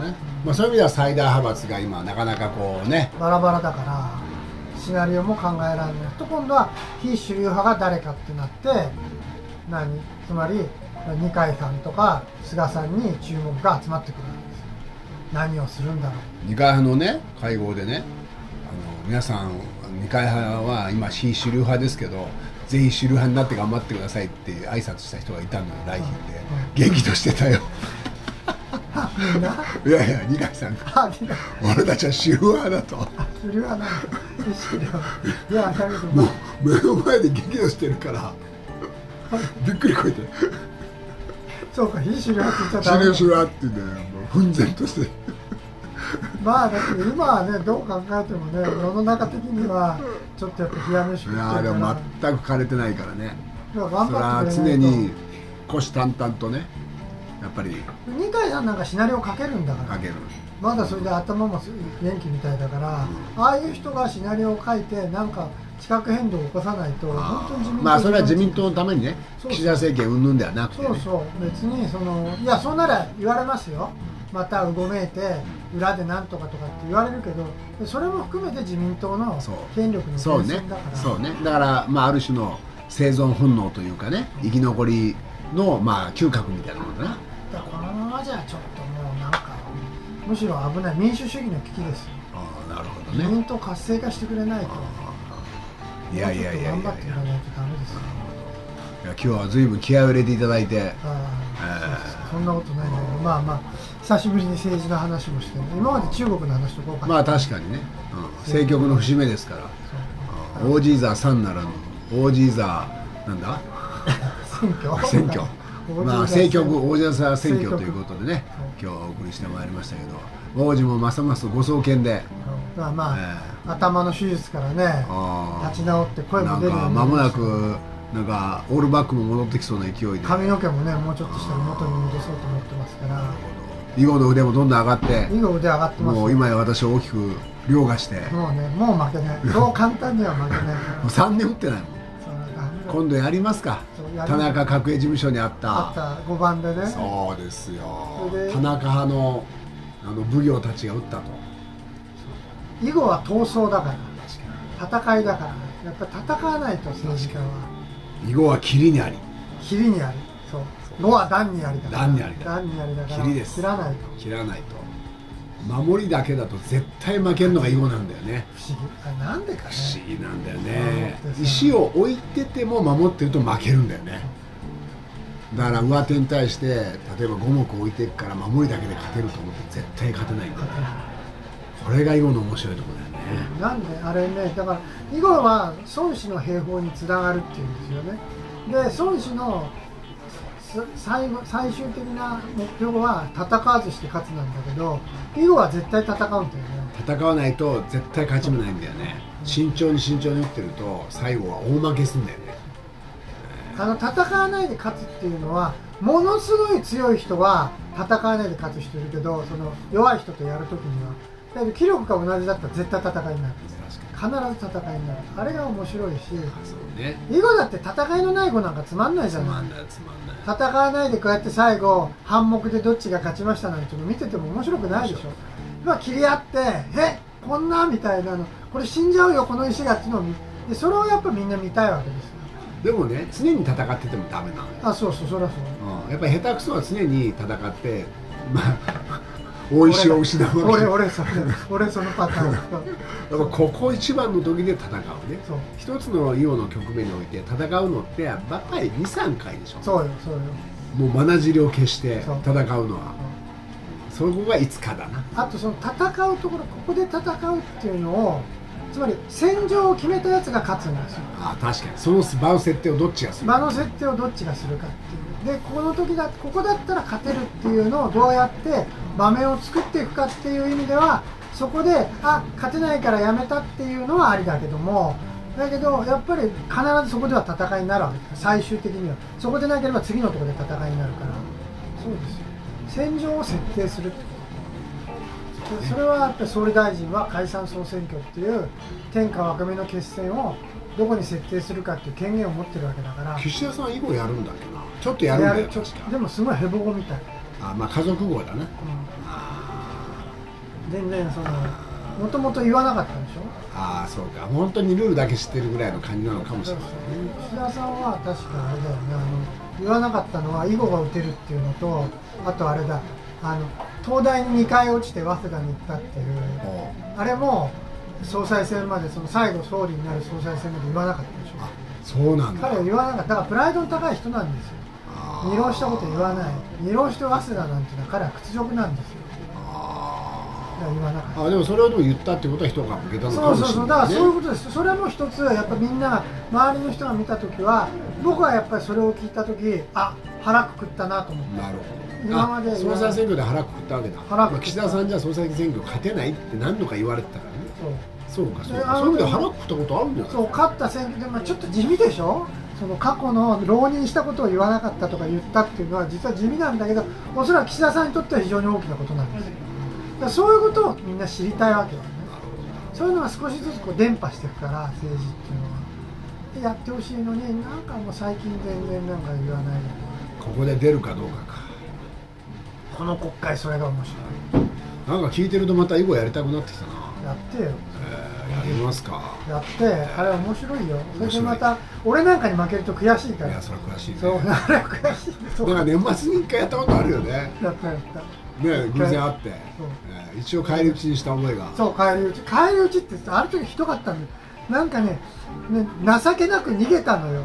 ね、まあ、そういう意味では最大派閥が今なかなかこうね。バラバラだからシナリオも考えられない。と今度は非主流派が誰かってなって何？つまり二階さんとか菅さんに注目が集まってくるわけですよ。何をするんだろう。二階派のね会合でねあの皆さん二階派は今非主流派ですけどぜひ主流派になって頑張ってくださいって挨拶した人がいたのよ来賓で。元気としてたよ [laughs] いやいや二階さん。が俺たちは主流派だと。主流派なんだ非主流いやだけどもう目の前で激怒してるから。びっくりこいて。そうか非主流派って言っちゃ主ダメ。だ流主流派って言うんだよもう奮然として。まあだけど今はねどう考えてもね世の中的にはちょっとやっぱ冷や飯食ってるいから。やでも全く枯れてないからね。それは頑張ってくれ常に虎視眈々とねやっぱり。二階さんなんかシナリオ書けるんだから。かける。まだそれで頭もす元気みたいだから、ああいう人がシナリオを書いてなんか地殻変動を起こさないと本当に自民党まあそれは自民党のためにねそう岸田政権云々ではなくて、ね、そうそう。別にそのいやそうなら言われますよ。またうごめいて裏でなんとかとかって言われるけどそれも含めて自民党の権力のそうね源泉だから。そうね。だからまあある種の生存本能というかね生き残りのまあ嗅覚みたいなものだなじゃちょっともうなんかむしろ危ない民主主義の危機です。よああなるほど自ね民党活性化してくれないと。いやいやいや頑張っていかないとダメですよ。いや今日は随分気合を入れていただいて。そんなことないんだけどまあまあ久しぶりに政治の話もしてね。今まで中国の話とこうかな。まあ確かにね、うん、政局の節目ですから。オージーザー3ならぬオージーザーなんだ？[laughs] 選挙。[laughs] 選挙まあ政局王者さ選挙というこことでね今日お送りしてまいりましたけど王子もますますご創建で。とまあまあ、頭の手術からねあ立ち直って声も出るようにか間もなくなんかオールバックも戻ってきそうな勢いで。髪の毛もねもうちょっとしたら元に戻そうと思ってますから。囲碁の腕もどんどん上がって。以後腕上がってます。よもう今や私を大きく凌駕して。もうねもう負けない。そう簡単には負けない。[laughs] もう3年打ってないもん今度やりますか。田中角栄事務所にあった。あった5番でね。そうですよ。田中派のあの奉行たちが打ったと。囲碁は闘争だから。戦いだから。やっぱり戦わないと政治家は。囲碁は霧にあり。霧にあり。そう。碁は段にありだから。段にありだ段にありだから。霧です。切らないと。切らないと守りだけだと絶対負けるのが囲碁なんだよね。不思議。なんでかね。不思議なんだよね。う。ん石を置いてても守ってると負けるんだよね。だから上手に対して例えば5目置いてるから守りだけで勝てると思って絶対勝てないんだよね。これが囲碁の面白いところだよね。なんであれねだから囲碁は孫子の兵法につながるっていうんですよね。で孫子のす最後最終的な目標は戦わずして勝つなんだけど囲碁は絶対戦うんだよね。戦わないと絶対勝ち目ないんだよね。慎重に慎重に打ってると最後は大負けすんだよね。あの戦わないで勝つっていうのはものすごい強い人は戦わないで勝つ人いるけどその弱い人とやるときにはだけど気力が同じだったら絶対戦いになる。確かに必ず戦いになる。あれが面白いしね。囲碁だって戦いのない碁なんかつまんないじゃない。戦わないでこうやって最後反目でどっちが勝ちましたなんて見てても面白くないでしょ。まあ切り合って「えこんな?」みたいなの。これ死んじゃうよこの石がっていうのを見でそれをやっぱみんな見たいわけですよ。でもね常に戦っててもダメなのよ。あそうそうそりゃそう。うん。やっぱり下手くそは常に戦ってまあ大石を失うわけ俺俺それ [laughs] 俺そのパターン。やっぱここ一番の時で戦うね。一つのイオの局面において戦うのってやっぱり23回でしょ。そうよそうよ。もうまなじりを消して戦うのは。そこがいつかだな。あとその戦うところここで戦うっていうのをつまり戦場を決めたやつが勝つんですよ。あ確かに。その場の設定をどっちがする場の設定をどっちがするかっていうでこの時だここだったら勝てるっていうのをどうやって場面を作っていくかっていう意味ではそこであ勝てないからやめたっていうのはありだけどもだけどやっぱり必ずそこでは戦いになるわけです。最終的には。そこでなければ次のところで戦いになるから。そうですよ。戦場を設定する。それはやっぱり総理大臣は解散総選挙っていう天下分け目の決戦をどこに設定するかっていう権限を持ってるわけだから。岸田さん以後やるんだっけな。ちょっとやるんだよ。でもすごいヘボ語みたい、あまあ家族号だな。うん。全然そのもともと言わなかったんでしょ？ああそうか。本当にルールだけ知ってるぐらいの感じなのかもしれないね。岸田さんは確かあれだよね。あの言わなかったのは囲碁が打てるっていうのとあとあれだ。あの東大に2回落ちて早稲田に行ったっていう。あれも総裁選までその最後総理になる総裁選まで言わなかったでしょ？あそうなんだ。彼は言わなかった。だからプライドの高い人なんですよ二浪したこと言わない。二浪して早稲田なんていうのは彼は屈辱なんですよ。あだから言わなかった。ーあでもそれをでも言ったってことは人が向けたのかそうもしれそうそうだからないねそういうことです。それも一つやっぱみんな周りの人が見た時は僕はやっぱりそれを聞いた時あ腹くくったなと思ってなるほど。今まであ総裁選挙で腹くくったわけだ。腹くくまあ岸田さんじゃ総裁選挙勝てないって何度か言われてたからね。そう。そうかそうかそういう意味では腹くくったことあるんじゃないそう勝った選挙で、まあ、ちょっと地味でしょ？その過去の浪人したことを言わなかったとか言ったっていうのは実は地味なんだけどおそらく岸田さんにとっては非常に大きなことなんです。よだそういうことをみんな知りたいわけよね。そういうのが少しずつこう伝播していくから政治っていうのは。でやってほしいのになんかもう最近全然なんか言わないで。ここで出るかどうかか。この国会それが面白なんか聞いてるとまた囲碁やりたくなってきたな、いやってよ。えー、やりますかやってあれ面白いよ。それでまた俺なんかに負けると悔しいから。いやそれは悔しいね。そうあれは悔しいそう。なんか年末に一回やったことあるよね。やったやった。ね偶然会って、えー一応返り討ちにした覚えが。そう返り討ち。返り討ちってさある時ひどかったんだよなんかねね情けなく逃げたのよ。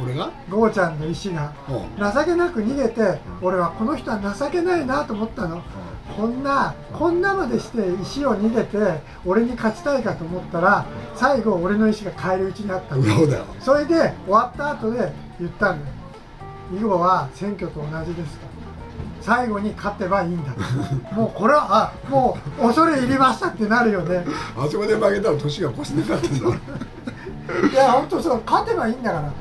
俺が？ゴーちゃんの石が。情けなく逃げて俺はこの人は情けないなと思ったのこんなこんなまでして石を逃げて俺に勝ちたいかと思ったら最後俺の石が返り討ちになったの。そうだよ。それで終わった後で言ったんだよ囲碁は選挙と同じですと。最後に勝てばいいんだと。[laughs] もうこれはあもう恐れ入りましたってなるよね。あそこで負けたら年が越してなかったんだ [laughs] いや本当そう勝てばいいんだから。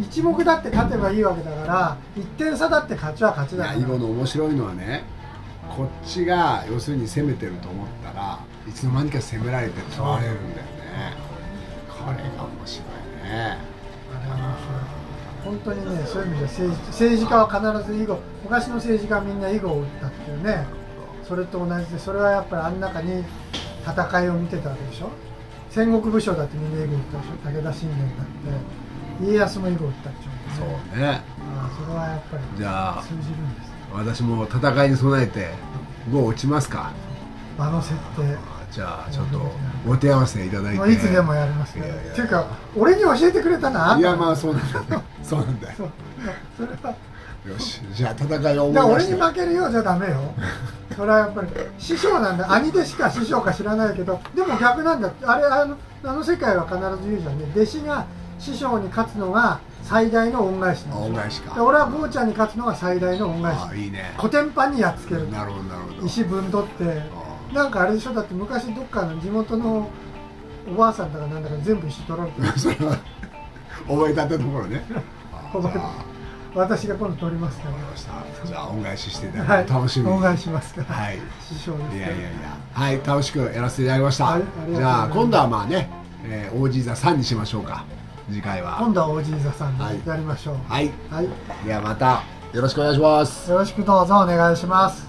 一目だって勝てばいいわけだから1点差だって勝ちは勝ちだから。囲碁の面白いのはねこっちが要するに攻めてると思ったらいつの間にか攻められて取られるんだよね。これが面白いね。本当にねそういう意味で政治政治家は必ず囲碁昔の政治家はみんな囲碁を打ったっていうねそれと同じでそれはやっぱりあん中に戦いを見てたわけでしょ。戦国武将だってみんな囲碁打ったでしょ。武田信玄だって家康も囲碁打ったでしょ、そうね。ああそれはやっぱり通じるんです私も戦いに備えて碁を打ちますか？場の設定。じゃあちょっとお手合わせいただいて。いつでもやりますね。っていうか俺に教えてくれたのはあんたいやまあそうなんだ。よ [laughs] そうなんだ。よそれは。よしじゃあ戦いを思い俺に負けるようじゃダメよ。それはやっぱり師匠なんだ。兄弟子か師匠か知らないけど。でも逆なんだ。あれあのあの世界は必ず言うじゃんね。弟子が師匠に勝つのが最大の恩返しなんですよ。恩返しか。で俺は坊ちゃんに勝つのが最大の恩返し。ああいいね。コテンパンにやっつける。なるほどなるほど。石ぶんどって。あなんかあれでしょ？だって昔どっかの地元のおばあさんだかなんだか全部石取られてる。あ [laughs] それは覚えたってところね。[laughs] 覚えてじゃあ私が今度取りますかわかりました。じゃあ恩返ししていたらだいて。楽しみに。恩返しますから、はい。師匠ですいやいやいや。はい楽しくやらせていただきました、はいじゃあ今度はまあね、えー、OG 座3にしましょうか次回は。今度はおじい座さんはい。でやりましょう。はい。はい、ではまたよろしくお願いします。よろしくどうぞお願いします